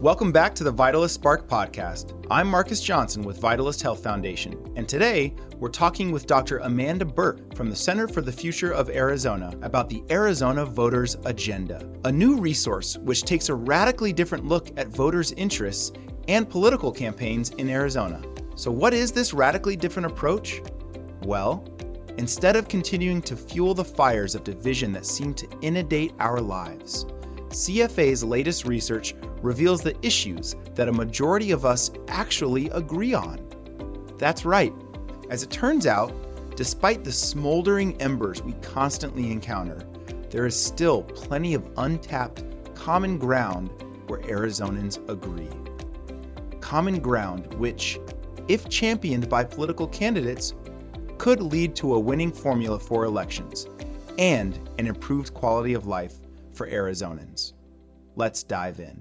Welcome back to the Vitalyst Spark podcast. I'm Marcus Johnson with Vitalyst Health Foundation, and today we're talking with Dr. Amanda Burke from the Center for the Future of Arizona about the Arizona Voters Agenda, a new resource which takes a radically different look at voters' interests and political campaigns in Arizona. So, what is this radically different approach? Well, instead of continuing to fuel the fires of division that seem to inundate our lives, CFA's latest research reveals the issues that a majority of us actually agree on. That's right. As it turns out, despite the smoldering embers we constantly encounter, there is still plenty of untapped common ground where Arizonans agree. Common ground which, if championed by political candidates, could lead to a winning formula for elections and an improved quality of life for Arizonans. Let's dive in.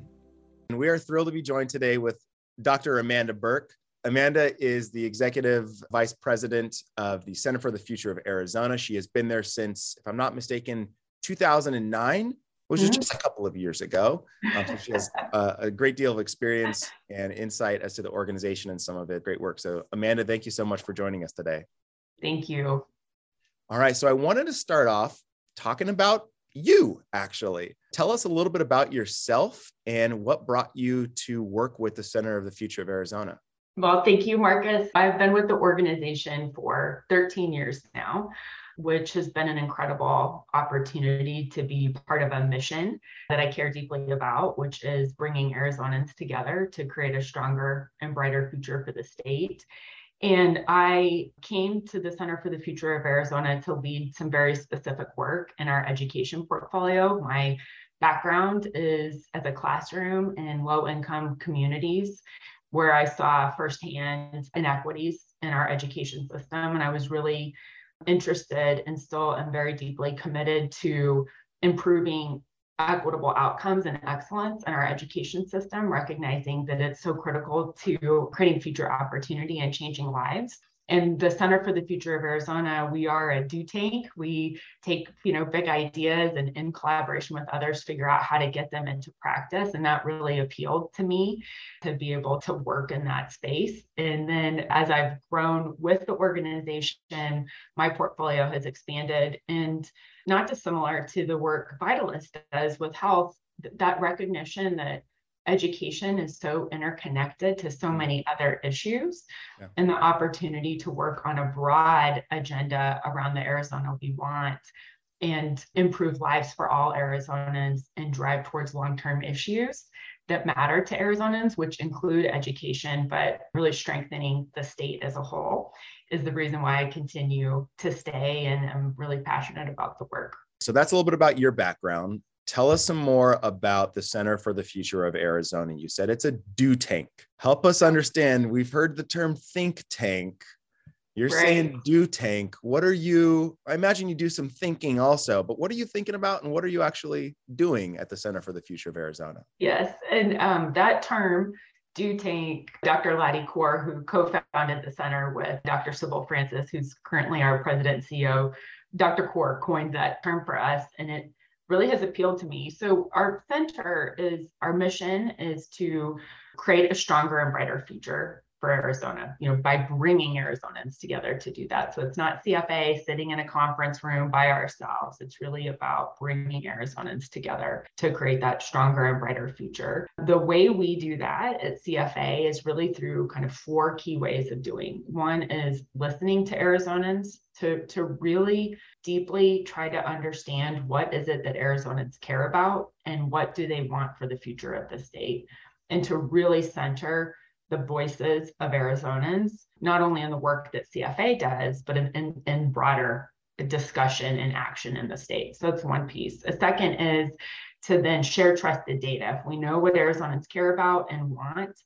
And we are thrilled to be joined today with Dr. Amanda Burke. Amanda is the executive vice president of the Center for the Future of Arizona. She has been there since, if I'm not mistaken, 2009, which is mm-hmm. just a couple of years ago. Um, so she has uh, a great deal of experience and insight as to the organization and some of the great work. So, Amanda, thank you so much for joining us today. Thank you. All right. So, I wanted to start off talking about you actually. Tell us a little bit about yourself and what brought you to work with the Center of the Future of Arizona. Well, thank you, Marcus. I've been with the organization for 13 years now, which has been an incredible opportunity to be part of a mission that I care deeply about, which is bringing Arizonans together to create a stronger and brighter future for the state. And I came to the Center for the Future of Arizona to lead some very specific work in our education portfolio. My background is as a classroom in low income communities where I saw firsthand inequities in our education system. And I was really interested and still am very deeply committed to improving equitable outcomes and excellence in our education system, recognizing that it's so critical to creating future opportunity and changing lives. And the Center for the Future of Arizona, we are a do tank. We take, you know, big ideas and in collaboration with others, figure out how to get them into practice. And that really appealed to me to be able to work in that space. And then as I've grown with the organization, my portfolio has expanded and not dissimilar to the work Vitalyst does with health, that recognition that education is so interconnected to so mm-hmm. many other issues yeah. and the opportunity to work on a broad agenda around the Arizona we want and improve lives for all Arizonans and drive towards long-term issues that matter to Arizonans, which include education, but really strengthening the state as a whole is the reason why I continue to stay and I'm really passionate about the work. So that's a little bit about your background. Tell us some more about the Center for the Future of Arizona. You said it's a do tank. Help us understand. We've heard the term think tank. You're right. saying do tank. What are you? I imagine you do some thinking also, but what are you thinking about and what are you actually doing at the Center for the Future of Arizona? Yes. And um, that term do tank Dr. Lattie Coor, who co-founded the center with Dr. Sybil Francis, who's currently our president CEO. Dr. Coor coined that term for us, and it really has appealed to me. So our center is our mission is to create a stronger and brighter future for Arizona, you know, by bringing Arizonans together to do that. So it's not CFA sitting in a conference room by ourselves. It's really about bringing Arizonans together to create that stronger and brighter future. The way we do that at CFA is really through kind of four key ways of doing. One is listening to Arizonans to, to really deeply try to understand what is it that Arizonans care about and what do they want for the future of the state and to really center the voices of Arizonans, not only in the work that CFA does, but in, in, in broader discussion and action in the state. So that's one piece. A second is to then share trusted data. If we know what Arizonans care about and want,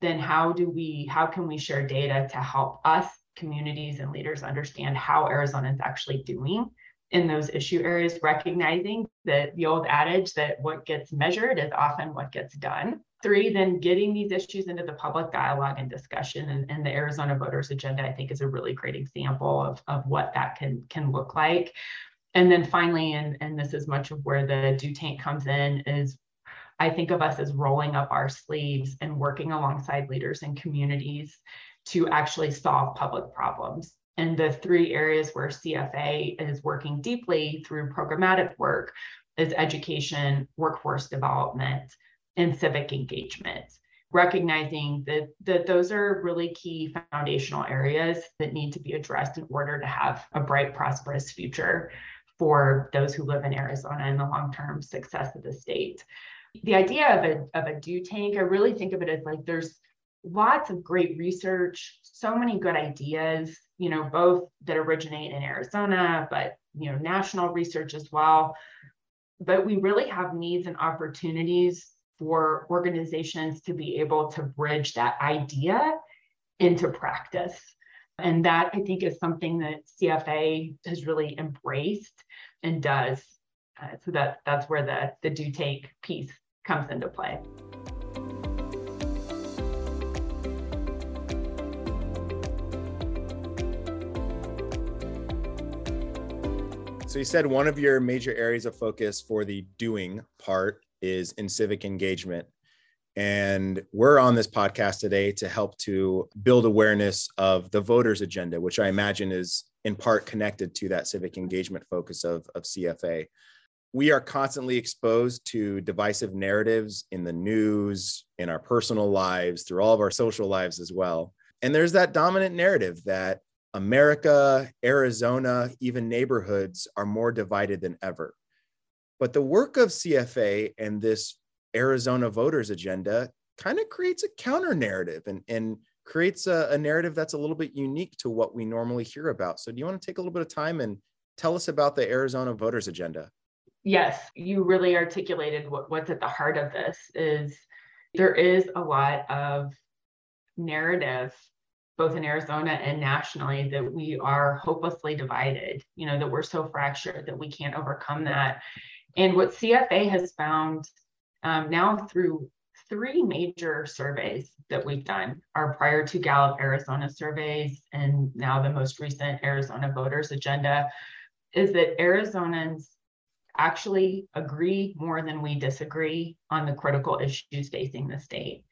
then how do we, how can we share data to help us, communities and leaders understand how Arizonans actually doing in those issue areas, recognizing that the old adage that what gets measured is often what gets done. Three, then getting these issues into the public dialogue and discussion and, and the Arizona voters agenda, I think is a really great example of, of what that can, can look like. And then finally, and, and this is much of where the do tank comes in, is I think of us as rolling up our sleeves and working alongside leaders and communities to actually solve public problems. And the three areas where CFA is working deeply through programmatic work is education, workforce development, and civic engagement recognizing that, that those are really key foundational areas that need to be addressed in order to have a bright, prosperous future for those who live in Arizona and the long-term success of the state. The idea of a, of a do tank, I really think of it as like there's lots of great research, so many good ideas, you know, both that originate in Arizona, but you know, national research as well. But we really have needs and opportunities for organizations to be able to bridge that idea into practice. And that I think is something that CFA has really embraced and does. Uh, so that that's where the the do take piece comes into play. So you said one of your major areas of focus for the doing part is in civic engagement. And we're on this podcast today to help to build awareness of the voters agenda, which I imagine is in part connected to that civic engagement focus of, of CFA. We are constantly exposed to divisive narratives in the news, in our personal lives, through all of our social lives as well. And there's that dominant narrative that America, Arizona, even neighborhoods are more divided than ever. But the work of CFA and this Arizona voters agenda kind of creates a counter narrative and, and creates a, a, narrative that's a little bit unique to what we normally hear about. So, do you want to take a little bit of time and tell us about the Arizona voters agenda? Yes, you really articulated what, what's at the heart of this is there is a lot of narrative both in Arizona and nationally that we are hopelessly divided, you know, that we're so fractured that we can't overcome that. And what CFA has found um, now through three major surveys that we've done our prior to Gallup Arizona surveys and now the most recent Arizona voters agenda is that Arizonans actually agree more than we disagree on the critical issues facing the state.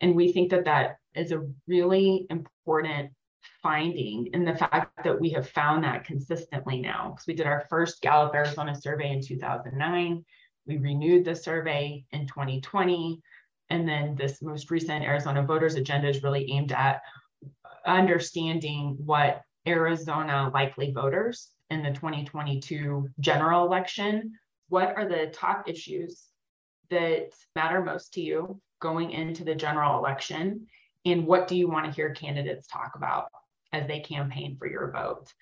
And we think that that is a really important finding in the fact that we have found that consistently now because we did our first Gallup Arizona survey in 2009. We renewed the survey in 2020. And then this most recent Arizona voters agenda is really aimed at understanding what Arizona likely voters in the 2022 general election, what are the top issues that matter most to you going into the general election? And what do you want to hear candidates talk about? as they campaign for your vote.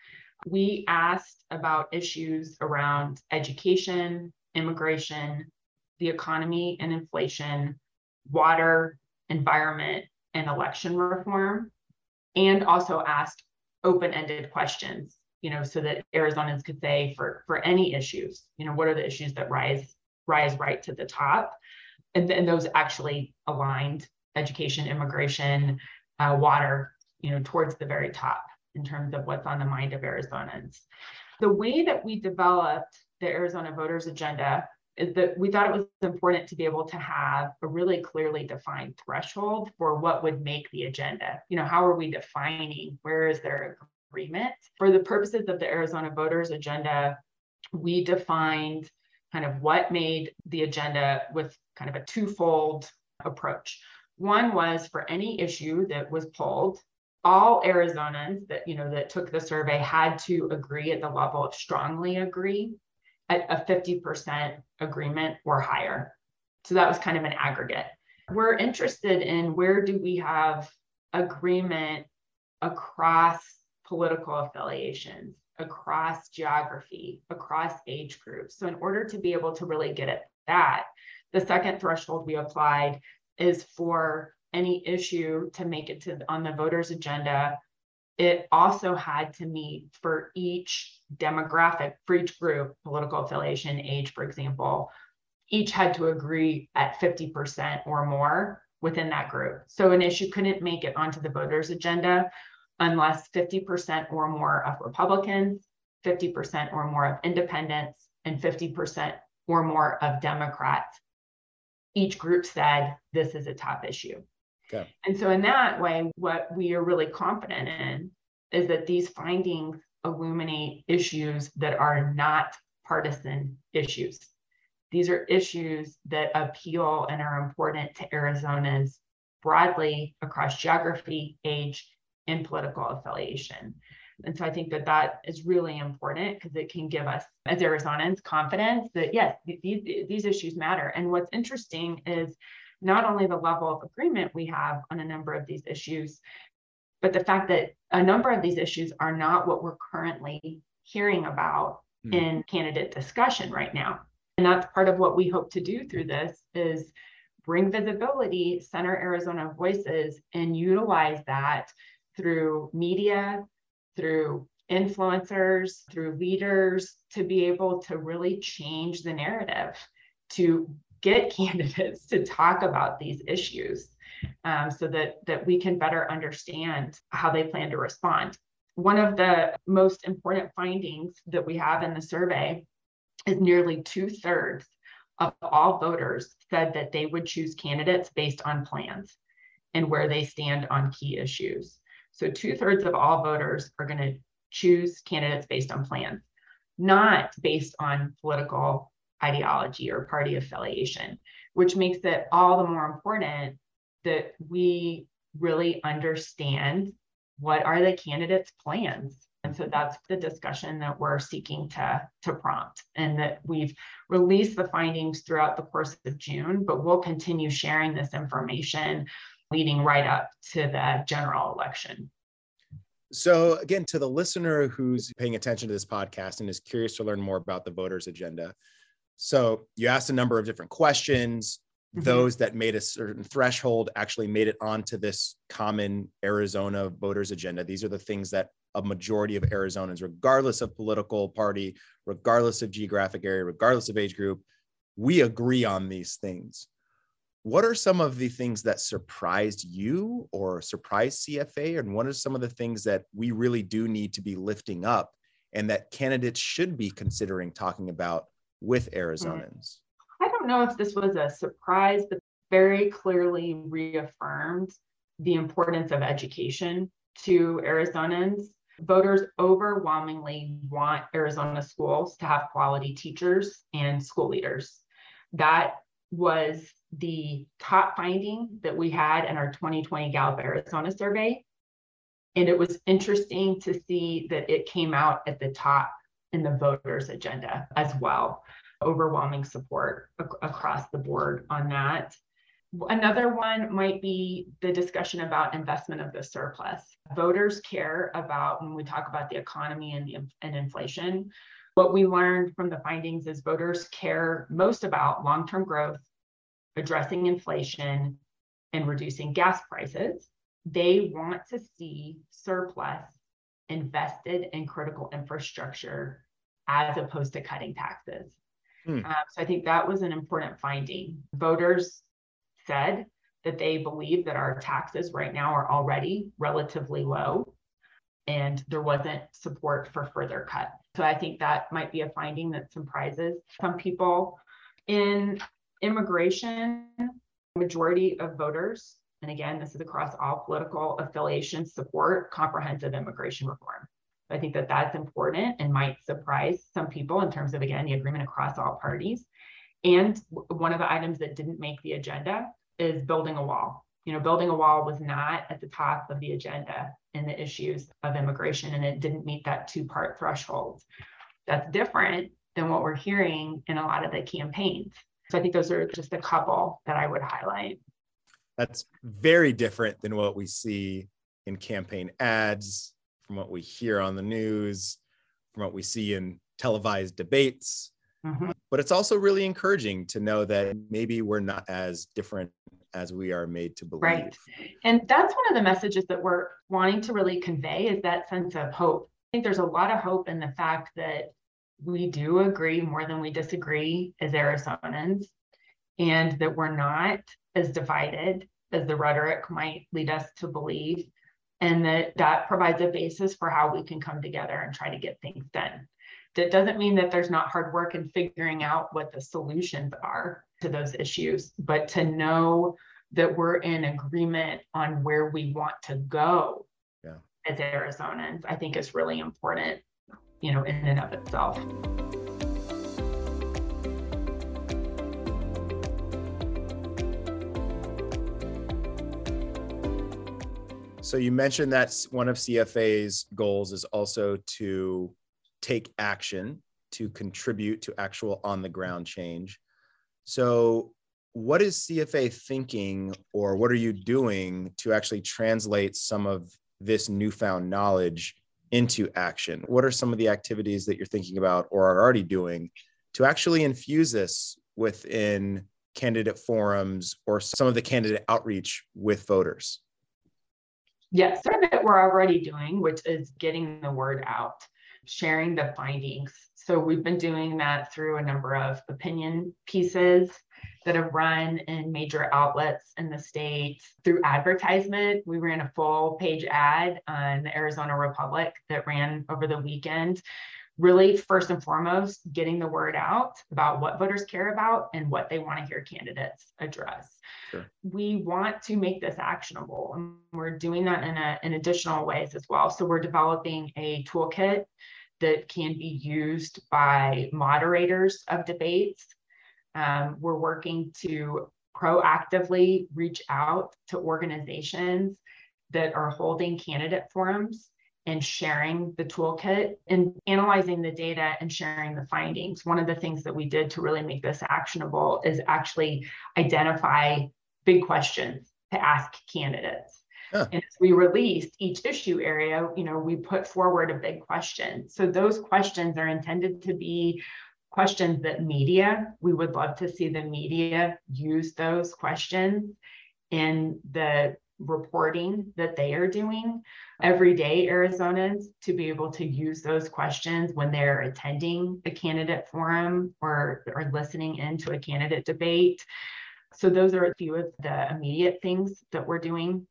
We asked about issues around education, immigration, the economy and inflation, water, environment, and election reform, and also asked open-ended questions, you know, so that Arizonans could say for, for any issues, you know, what are the issues that rise rise right to the top? And, and those actually aligned education, immigration, uh, water, you know, towards the very top in terms of what's on the mind of Arizonans. The way that we developed the Arizona voters agenda is that we thought it was important to be able to have a really clearly defined threshold for what would make the agenda. You know, how are we defining where is there agreement? For the purposes of the Arizona voters agenda, we defined kind of what made the agenda with kind of a twofold approach. One was for any issue that was pulled, all Arizonans that you know that took the survey had to agree at the level of strongly agree at a 50% agreement or higher. So that was kind of an aggregate. We're interested in where do we have agreement across political affiliations, across geography, across age groups. So in order to be able to really get at that, the second threshold we applied is for any issue to make it to on the voters agenda it also had to meet for each demographic for each group political affiliation age for example each had to agree at 50% or more within that group so an issue couldn't make it onto the voters agenda unless 50% or more of republicans 50% or more of independents and 50% or more of democrats each group said this is a top issue. Okay. And so, in that way, what we are really confident in is that these findings illuminate issues that are not partisan issues. These are issues that appeal and are important to Arizonans broadly across geography, age, and political affiliation. And so I think that that is really important because it can give us, as Arizonans, confidence that yes, these, these issues matter. And what's interesting is not only the level of agreement we have on a number of these issues, but the fact that a number of these issues are not what we're currently hearing about mm. in candidate discussion right now. And that's part of what we hope to do through this is bring visibility, center Arizona voices, and utilize that through media, through influencers, through leaders to be able to really change the narrative, to get candidates to talk about these issues um, so that, that we can better understand how they plan to respond. One of the most important findings that we have in the survey is nearly two thirds of all voters said that they would choose candidates based on plans and where they stand on key issues. So, two thirds of all voters are going to choose candidates based on plans, not based on political ideology or party affiliation, which makes it all the more important that we really understand what are the candidates' plans. And so that's the discussion that we're seeking to, to prompt, and that we've released the findings throughout the course of June, but we'll continue sharing this information leading right up to the general election. So, again, to the listener who's paying attention to this podcast and is curious to learn more about the voters' agenda. So, you asked a number of different questions. Mm-hmm. Those that made a certain threshold actually made it onto this common Arizona voters' agenda. These are the things that a majority of Arizonans, regardless of political party, regardless of geographic area, regardless of age group, we agree on these things what are some of the things that surprised you or surprised CFA? And what are some of the things that we really do need to be lifting up and that candidates should be considering talking about with hmm. Arizonans? I don't know if this was a surprise, but very clearly reaffirmed the importance of education to Arizonans. Voters overwhelmingly want Arizona schools to have quality teachers and school leaders. That was the top finding that we had in our 2020 Gallup Arizona survey. And it was interesting to see that it came out at the top in the voters' agenda as well. Overwhelming support ac- across the board on that. Another one might be the discussion about investment of the surplus. Voters care about when we talk about the economy and, the, and inflation. What we learned from the findings is voters care most about long term growth addressing inflation and reducing gas prices. They want to see surplus invested in critical infrastructure as opposed to cutting taxes. Hmm. Uh, so I think that was an important finding. Voters said that they believe that our taxes right now are already relatively low and there wasn't support for further cuts. So I think that might be a finding that surprises some people. In immigration, majority of voters, and again, this is across all political affiliations, support comprehensive immigration reform. I think that that's important and might surprise some people in terms of, again, the agreement across all parties. And one of the items that didn't make the agenda is building a wall. You know, building a wall was not at the top of the agenda in the issues of immigration, and it didn't meet that two part threshold. That's different than what we're hearing in a lot of the campaigns. So I think those are just a couple that I would highlight. That's very different than what we see in campaign ads, from what we hear on the news, from what we see in televised debates. Mm-hmm. But it's also really encouraging to know that maybe we're not as different as we are made to believe. Right. And that's one of the messages that we're wanting to really convey is that sense of hope. I think there's a lot of hope in the fact that we do agree more than we disagree as Arizonans, and that we're not as divided as the rhetoric might lead us to believe, and that that provides a basis for how we can come together and try to get things done. That doesn't mean that there's not hard work in figuring out what the solutions are, to those issues, but to know that we're in agreement on where we want to go yeah. as Arizonans, I think is really important, you know, in and of itself. So you mentioned that one of CFA's goals is also to take action to contribute to actual on the ground change. So what is CFA thinking or what are you doing to actually translate some of this newfound knowledge into action? What are some of the activities that you're thinking about or are already doing to actually infuse this within candidate forums or some of the candidate outreach with voters? Yes, some of it we're already doing, which is getting the word out, sharing the findings. So we've been doing that through a number of opinion pieces that have run in major outlets in the state through advertisement. We ran a full page ad on the Arizona Republic that ran over the weekend really first and foremost getting the word out about what voters care about and what they want to hear candidates address sure. we want to make this actionable and we're doing that in, a, in additional ways as well so we're developing a toolkit that can be used by moderators of debates um, we're working to proactively reach out to organizations that are holding candidate forums and sharing the toolkit and analyzing the data and sharing the findings. One of the things that we did to really make this actionable is actually identify big questions to ask candidates. And as we released each issue area, you know, we put forward a big question. So those questions are intended to be questions that media, we would love to see the media use those questions in the reporting that they are doing everyday Arizonans to be able to use those questions when they're attending a candidate forum or, or listening into a candidate debate. So those are a few of the immediate things that we're doing.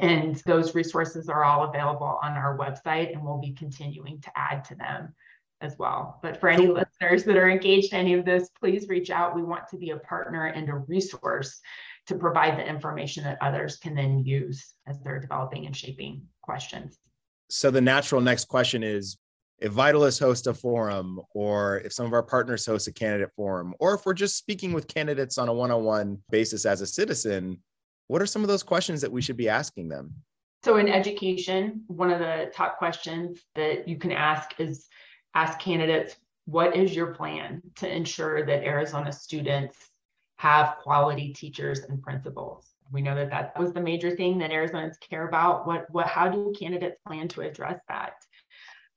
And those resources are all available on our website, and we'll be continuing to add to them as well. But for any listeners that are engaged in any of this, please reach out. We want to be a partner and a resource to provide the information that others can then use as they're developing and shaping questions. So the natural next question is if Vitalyst hosts a forum, or if some of our partners host a candidate forum, or if we're just speaking with candidates on a one on one basis as a citizen, what are some of those questions that we should be asking them? So, in education, one of the top questions that you can ask is ask candidates, what is your plan to ensure that Arizona students have quality teachers and principals. We know that that was the major thing that Arizonans care about. What, what, how do candidates plan to address that?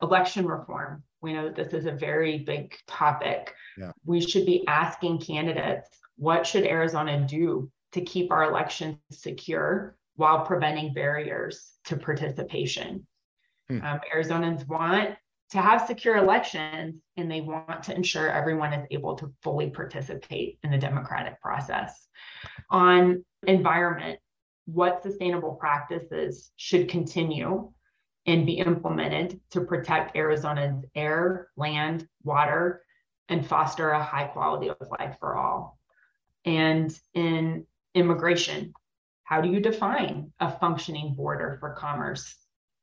Election reform. We know that this is a very big topic. Yeah. We should be asking candidates, what should Arizona do to keep our elections secure while preventing barriers to participation? Hmm. Um, Arizonans want to have secure elections and they want to ensure everyone is able to fully participate in the democratic process. On environment, what sustainable practices should continue and be implemented to protect Arizona's air, land, water, and foster a high quality of life for all. And in immigration, how do you define a functioning border for commerce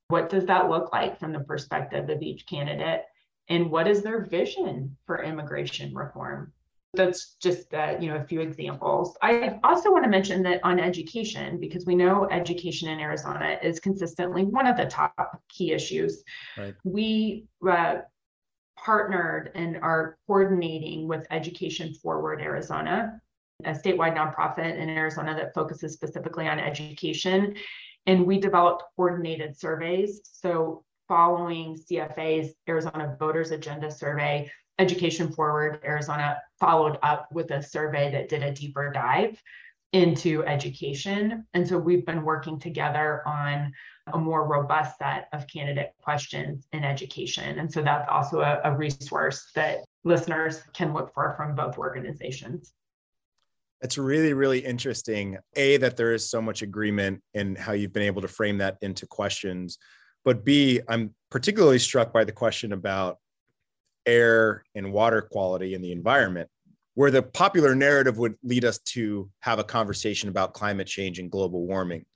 what does that look like from the perspective of each candidate? And what is their vision for immigration reform? That's just uh, you know a few examples. I also want to mention that on education, because we know education in Arizona is consistently one of the top key issues. Right. We uh, partnered and are coordinating with Education Forward Arizona, a statewide nonprofit in Arizona that focuses specifically on education. And we developed coordinated surveys. So, following CFA's Arizona Voters Agenda Survey, Education Forward Arizona followed up with a survey that did a deeper dive into education. And so we've been working together on a more robust set of candidate questions in education. And so that's also a, a resource that listeners can look for from both organizations. It's really, really interesting. A, that there is so much agreement in how you've been able to frame that into questions. But B, I'm particularly struck by the question about air and water quality in the environment. where the popular narrative would lead us to have a conversation about climate change and global warming.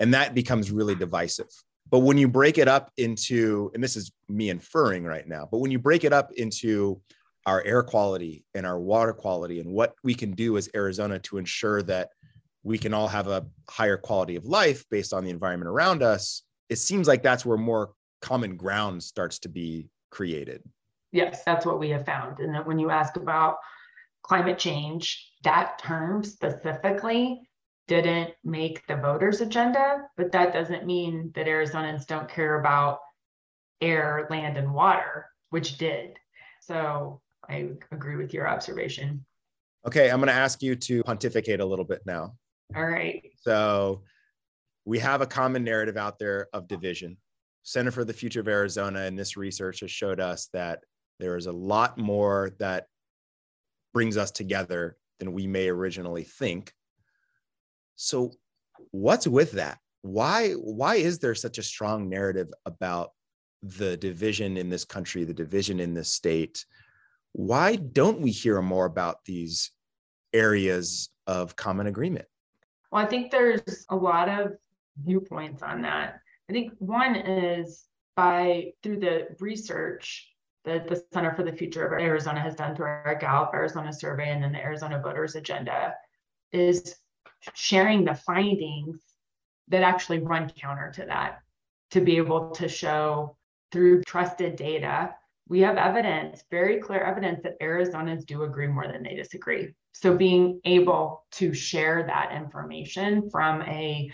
And that becomes really divisive. But when you break it up into, and this is me inferring right now, but when you break it up into our air quality and our water quality and what we can do as Arizona to ensure that we can all have a higher quality of life based on the environment around us, it seems like that's where more common ground starts to be created. Yes, that's what we have found. And that when you ask about climate change, that term specifically didn't make the voters' agenda, but that doesn't mean that Arizonans don't care about air, land, and water, which did. So I agree with your observation. Okay, I'm going to ask you to pontificate a little bit now. All right. So we have a common narrative out there of division. Center for the Future of Arizona and this research has showed us that there is a lot more that brings us together than we may originally think. So what's with that? Why why is there such a strong narrative about the division in this country, the division in this state? Why don't we hear more about these areas of common agreement? Well, I think there's a lot of viewpoints on that. I think one is by through the research that the Center for the Future of Arizona has done through our Gallup Arizona survey and then the Arizona Voters Agenda is sharing the findings that actually run counter to that to be able to show through trusted data we have evidence very clear evidence that arizonans do agree more than they disagree. So being able to share that information from a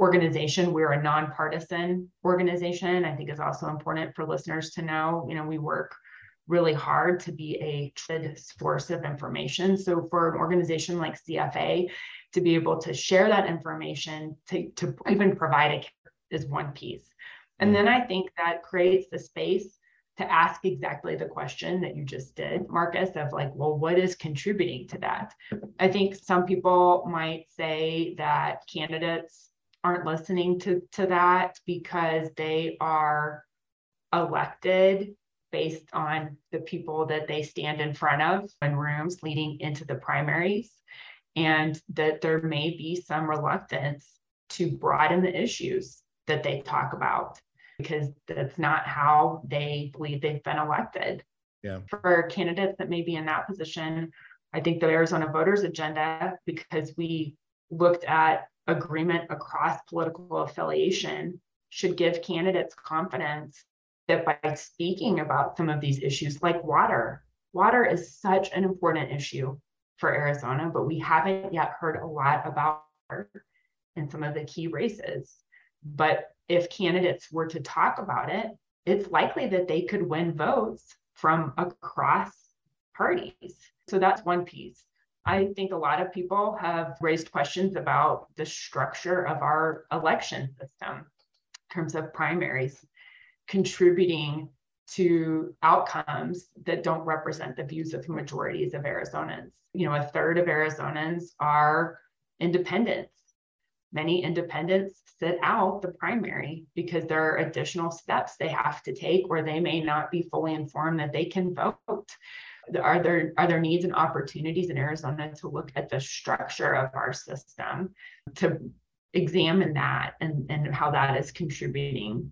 organization we're a nonpartisan organization i think is also important for listeners to know. You know we work really hard to be a trusted source of information. So for an organization like cfa to be able to share that information to, to even provide a is one piece. And mm. then i think that creates the space to ask exactly the question that you just did marcus of like well what is contributing to that? I think some people might say that candidates aren't listening to, to that because they are elected based on the people that they stand in front of in rooms leading into the primaries and that there may be some reluctance to broaden the issues that they talk about because that's not how they believe they've been elected. Yeah. For candidates that may be in that position, I think the Arizona voters agenda, because we looked at agreement across political affiliation, should give candidates confidence that by speaking about some of these issues like water, water is such an important issue for Arizona, but we haven't yet heard a lot about her in some of the key races. But if candidates were to talk about it, it's likely that they could win votes from across parties. So that's one piece. I think a lot of people have raised questions about the structure of our election system in terms of primaries contributing to outcomes that don't represent the views of majorities of Arizonans. You know, a third of Arizonans are independents. Many independents sit out the primary because there are additional steps they have to take where they may not be fully informed that they can vote. Are there are there needs and opportunities in Arizona to look at the structure of our system to examine that and, and how that is contributing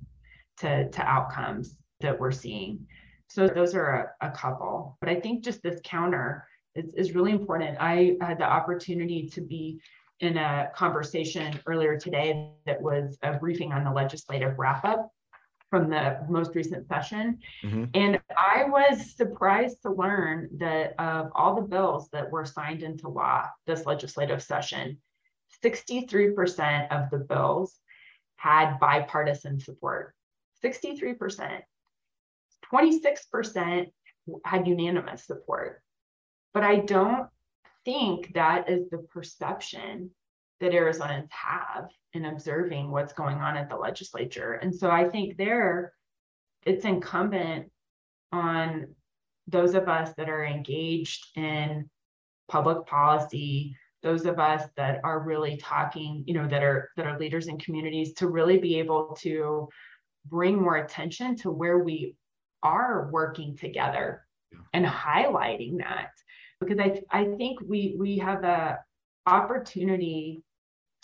to, to outcomes that we're seeing. So those are a, a couple, but I think just this counter is, is really important. I had the opportunity to be in a conversation earlier today that was a briefing on the legislative wrap up from the most recent session. Mm-hmm. And I was surprised to learn that of all the bills that were signed into law this legislative session, 63% of the bills had bipartisan support. 63%. 26% had unanimous support. But I don't think that is the perception that Arizonans have in observing what's going on at the legislature. And so I think there it's incumbent on those of us that are engaged in public policy, those of us that are really talking, you know, that are that are leaders in communities to really be able to bring more attention to where we are working together yeah. and highlighting that because I, I think we we have a opportunity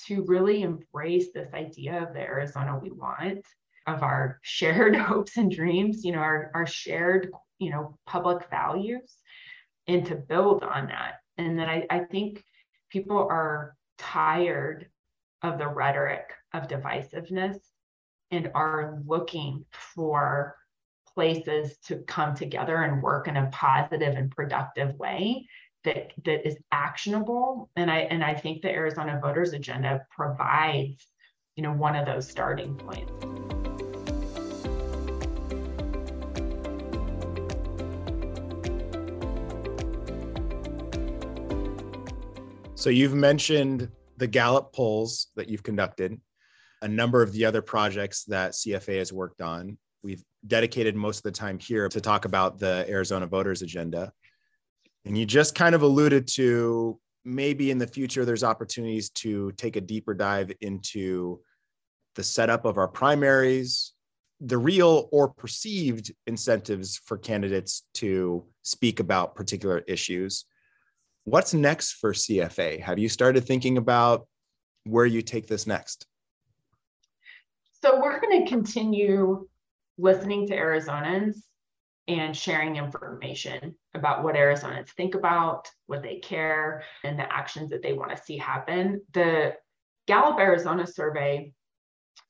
to really embrace this idea of the Arizona we want, of our shared hopes and dreams, you know, our, our shared, you know, public values, and to build on that. And that I, I think people are tired of the rhetoric of divisiveness and are looking for places to come together and work in a positive and productive way that that is actionable. And i and i think the arizona voters agenda provides you know one of those starting points. So you've mentioned the gallup polls that you've conducted a number of the other projects that cfa has worked on we've dedicated most of the time here to talk about the arizona voters agenda and you just kind of alluded to maybe in the future there's opportunities to take a deeper dive into the setup of our primaries, the real or perceived incentives for candidates to speak about particular issues. What's next for CFA? Have you started thinking about where you take this next? So, we're going to continue listening to Arizonans and sharing information about what Arizonans think about, what they care, and the actions that they want to see happen. The Gallup Arizona survey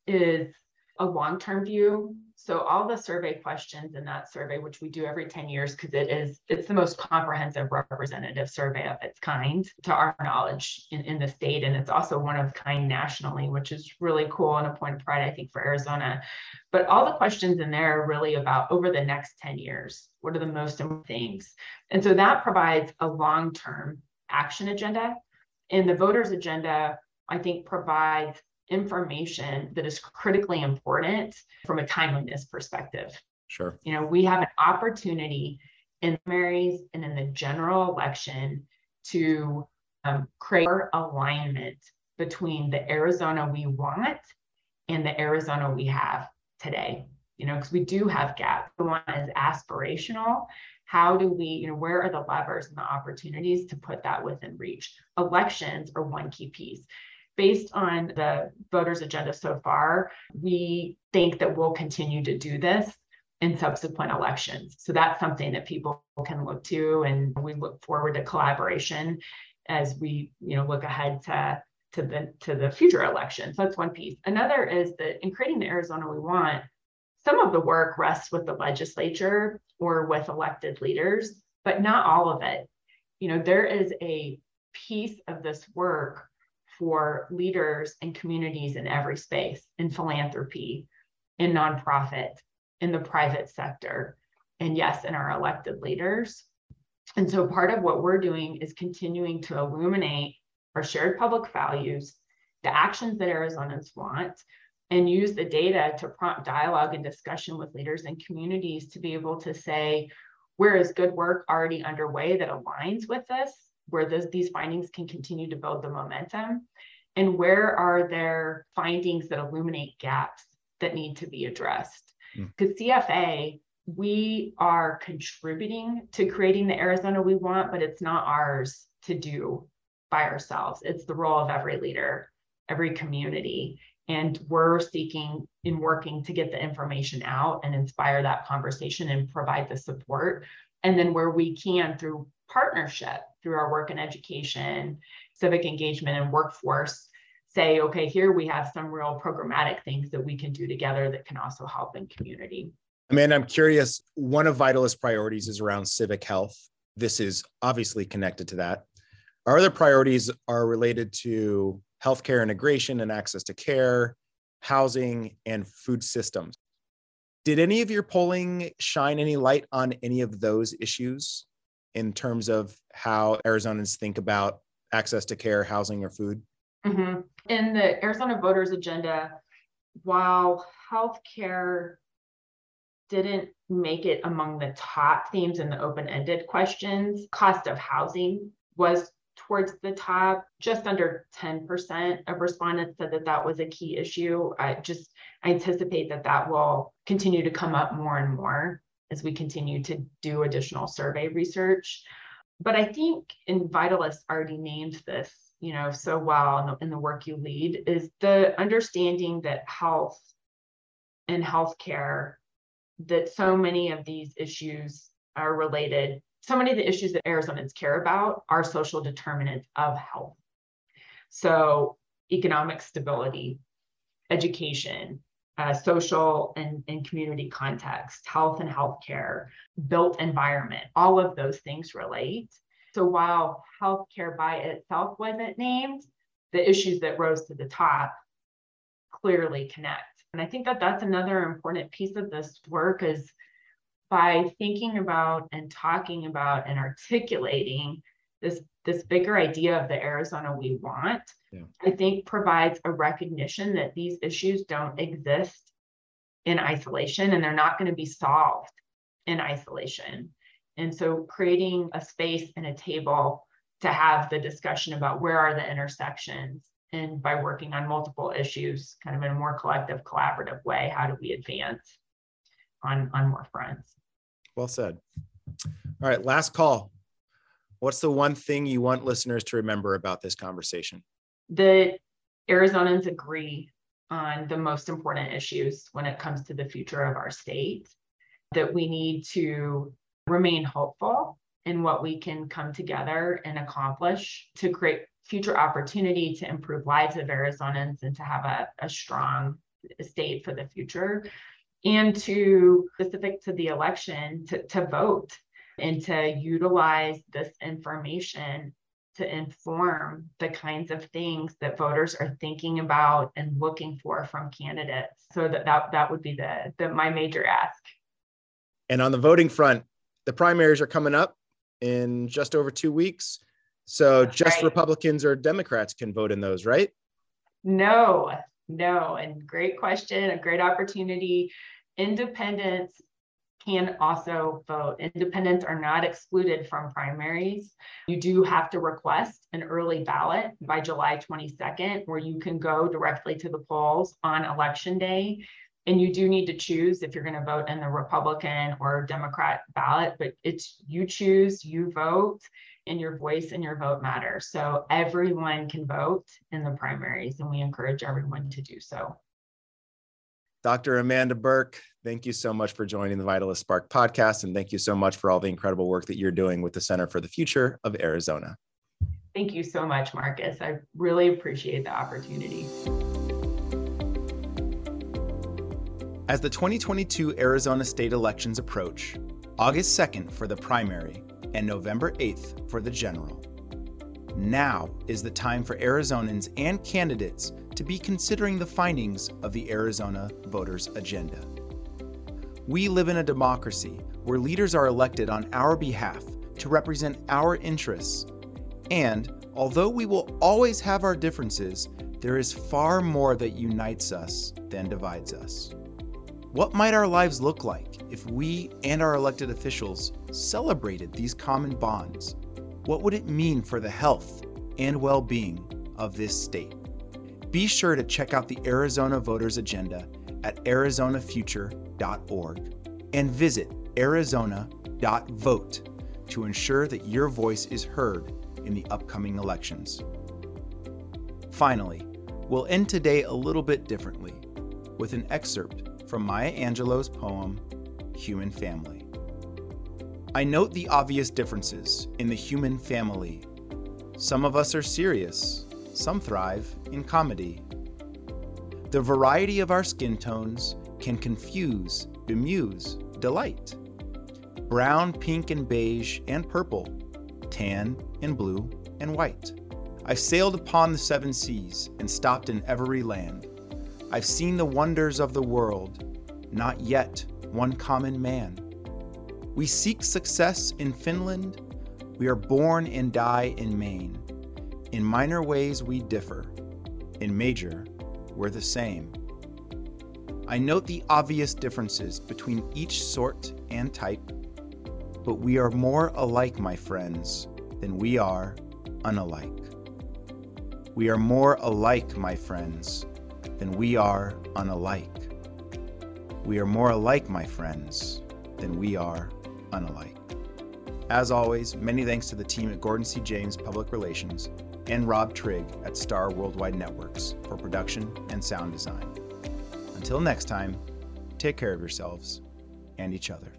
is a long term view so all the survey questions in that survey, which we do every 10 years, because it is it's the most comprehensive representative survey of its kind to our knowledge in, in the state. And it's also one of kind nationally, which is really cool and a point of pride, I think, for Arizona. But all the questions in there are really about over the next 10 years, what are the most important things? And so that provides a long-term action agenda. And the voters agenda, I think, provides information that is critically important from a timeliness perspective. Sure. You know, we have an opportunity in primaries and in the general election to um, create alignment between the Arizona we want and the Arizona we have today. You know, because we do have gaps. The one is aspirational. How do we, you know, where are the levers and the opportunities to put that within reach? Elections are one key piece based on the voters' agenda so far, we think that we'll continue to do this in subsequent elections. So that's something that people can look to, and we look forward to collaboration as we, you know, look ahead to to the to the future elections. So that's one piece. Another is that in creating the Arizona we want, some of the work rests with the legislature or with elected leaders, but not all of it. You know, there is a piece of this work for leaders and communities in every space in philanthropy, in nonprofit, in the private sector, and yes, in our elected leaders. And so part of what we're doing is continuing to illuminate our shared public values, the actions that Arizonans want, and use the data to prompt dialogue and discussion with leaders and communities to be able to say, where is good work already underway that aligns with this? Where those, these findings can continue to build the momentum? And where are there findings that illuminate gaps that need to be addressed? Because mm. CFA, we are contributing to creating the Arizona we want, but it's not ours to do by ourselves. It's the role of every leader, every community. And we're seeking in working to get the information out and inspire that conversation and provide the support. And then where we can through partnership, through our work in education, civic engagement, and workforce say, okay, here we have some real programmatic things that we can do together that can also help in community. Amanda, I'm curious. One of Vitalyst priorities is around civic health. This is obviously connected to that. Our other priorities are related to healthcare integration and access to care, housing, and food systems. Did any of your polling shine any light on any of those issues? In terms of how Arizonans think about access to care, housing, or food? Mm-hmm. In the Arizona voters agenda, while healthcare didn't make it among the top themes in the open-ended questions, cost of housing was towards the top. Just under 10% of respondents said that that was a key issue. I just anticipate that that will continue to come up more and more as we continue to do additional survey research. but I think in Vitalis already named this, you know, so well in the, in the work you lead is the understanding that health and healthcare, that so many of these issues are related. So many of the issues that Arizonans care about are social determinants of health. So economic stability, education, uh, social and, and community context, health and healthcare, built environment, all of those things relate. So while healthcare by itself wasn't named, the issues that rose to the top clearly connect. And I think that that's another important piece of this work is by thinking about and talking about and articulating this this bigger idea of the Arizona we want, yeah. I think provides a recognition that these issues don't exist in isolation and they're not going to be solved in isolation. And so creating a space and a table to have the discussion about where are the intersections and by working on multiple issues kind of in a more collective collaborative way how do we advance on on more fronts well said all right last call What's the one thing you want listeners to remember about this conversation? That Arizonans agree on the most important issues when it comes to the future of our state, that we need to remain hopeful in what we can come together and accomplish to create future opportunity to improve lives of Arizonans and to have a, a strong state for the future and to specific to the election to, to vote and to utilize this information to inform the kinds of things that voters are thinking about and looking for from candidates. So that that, that would be the, the my major ask. And on the voting front, the primaries are coming up in just over two weeks. So That's just right. Republicans or Democrats can vote in those, right? No, no. And great question, a great opportunity. Independents can also vote. Independents are not excluded from primaries. You do have to request an early ballot by July 22nd, where you can go directly to the polls on election day. And you do need to choose if you're going to vote in the Republican or Democrat ballot, but it's you choose, you vote, and your voice and your vote matter. So everyone can vote in the primaries, and we encourage everyone to do so. Dr. Amanda Burke, thank you so much for joining the Vitalyst Spark podcast. And thank you so much for all the incredible work that you're doing with the Center for the Future of Arizona. Thank you so much, Marcus. I really appreciate the opportunity. As the 2022 Arizona state elections approach, August 2nd for the primary and November 8th for the general. Now is the time for Arizonans and candidates to be considering the findings of the Arizona Voters Agenda. We live in a democracy where leaders are elected on our behalf to represent our interests. And although we will always have our differences, there is far more that unites us than divides us. What might our lives look like if we and our elected officials celebrated these common bonds? What would it mean for the health and well being of this state? Be sure to check out the Arizona Voters Agenda at arizonafuture.org and visit arizona.vote to ensure that your voice is heard in the upcoming elections. Finally, we'll end today a little bit differently with an excerpt from Maya Angelou's poem, Human Family. I note the obvious differences in the human family. Some of us are serious, some thrive in comedy. The variety of our skin tones can confuse, bemuse, delight. Brown, pink, and beige, and purple, tan, and blue, and white. I've sailed upon the seven seas and stopped in every land. I've seen the wonders of the world, not yet one common man. We seek success in Finland. We are born and die in Maine. In minor ways, we differ. In major, we're the same. I note the obvious differences between each sort and type, but we are more alike, my friends, than we are unalike. We are more alike, my friends, than we are unalike. We are more alike, my friends, than we are unalike. As always, many thanks to the team at Gordon C. James Public Relations and Rob Trigg at Star Worldwide Networks for production and sound design. Until next time, take care of yourselves and each other.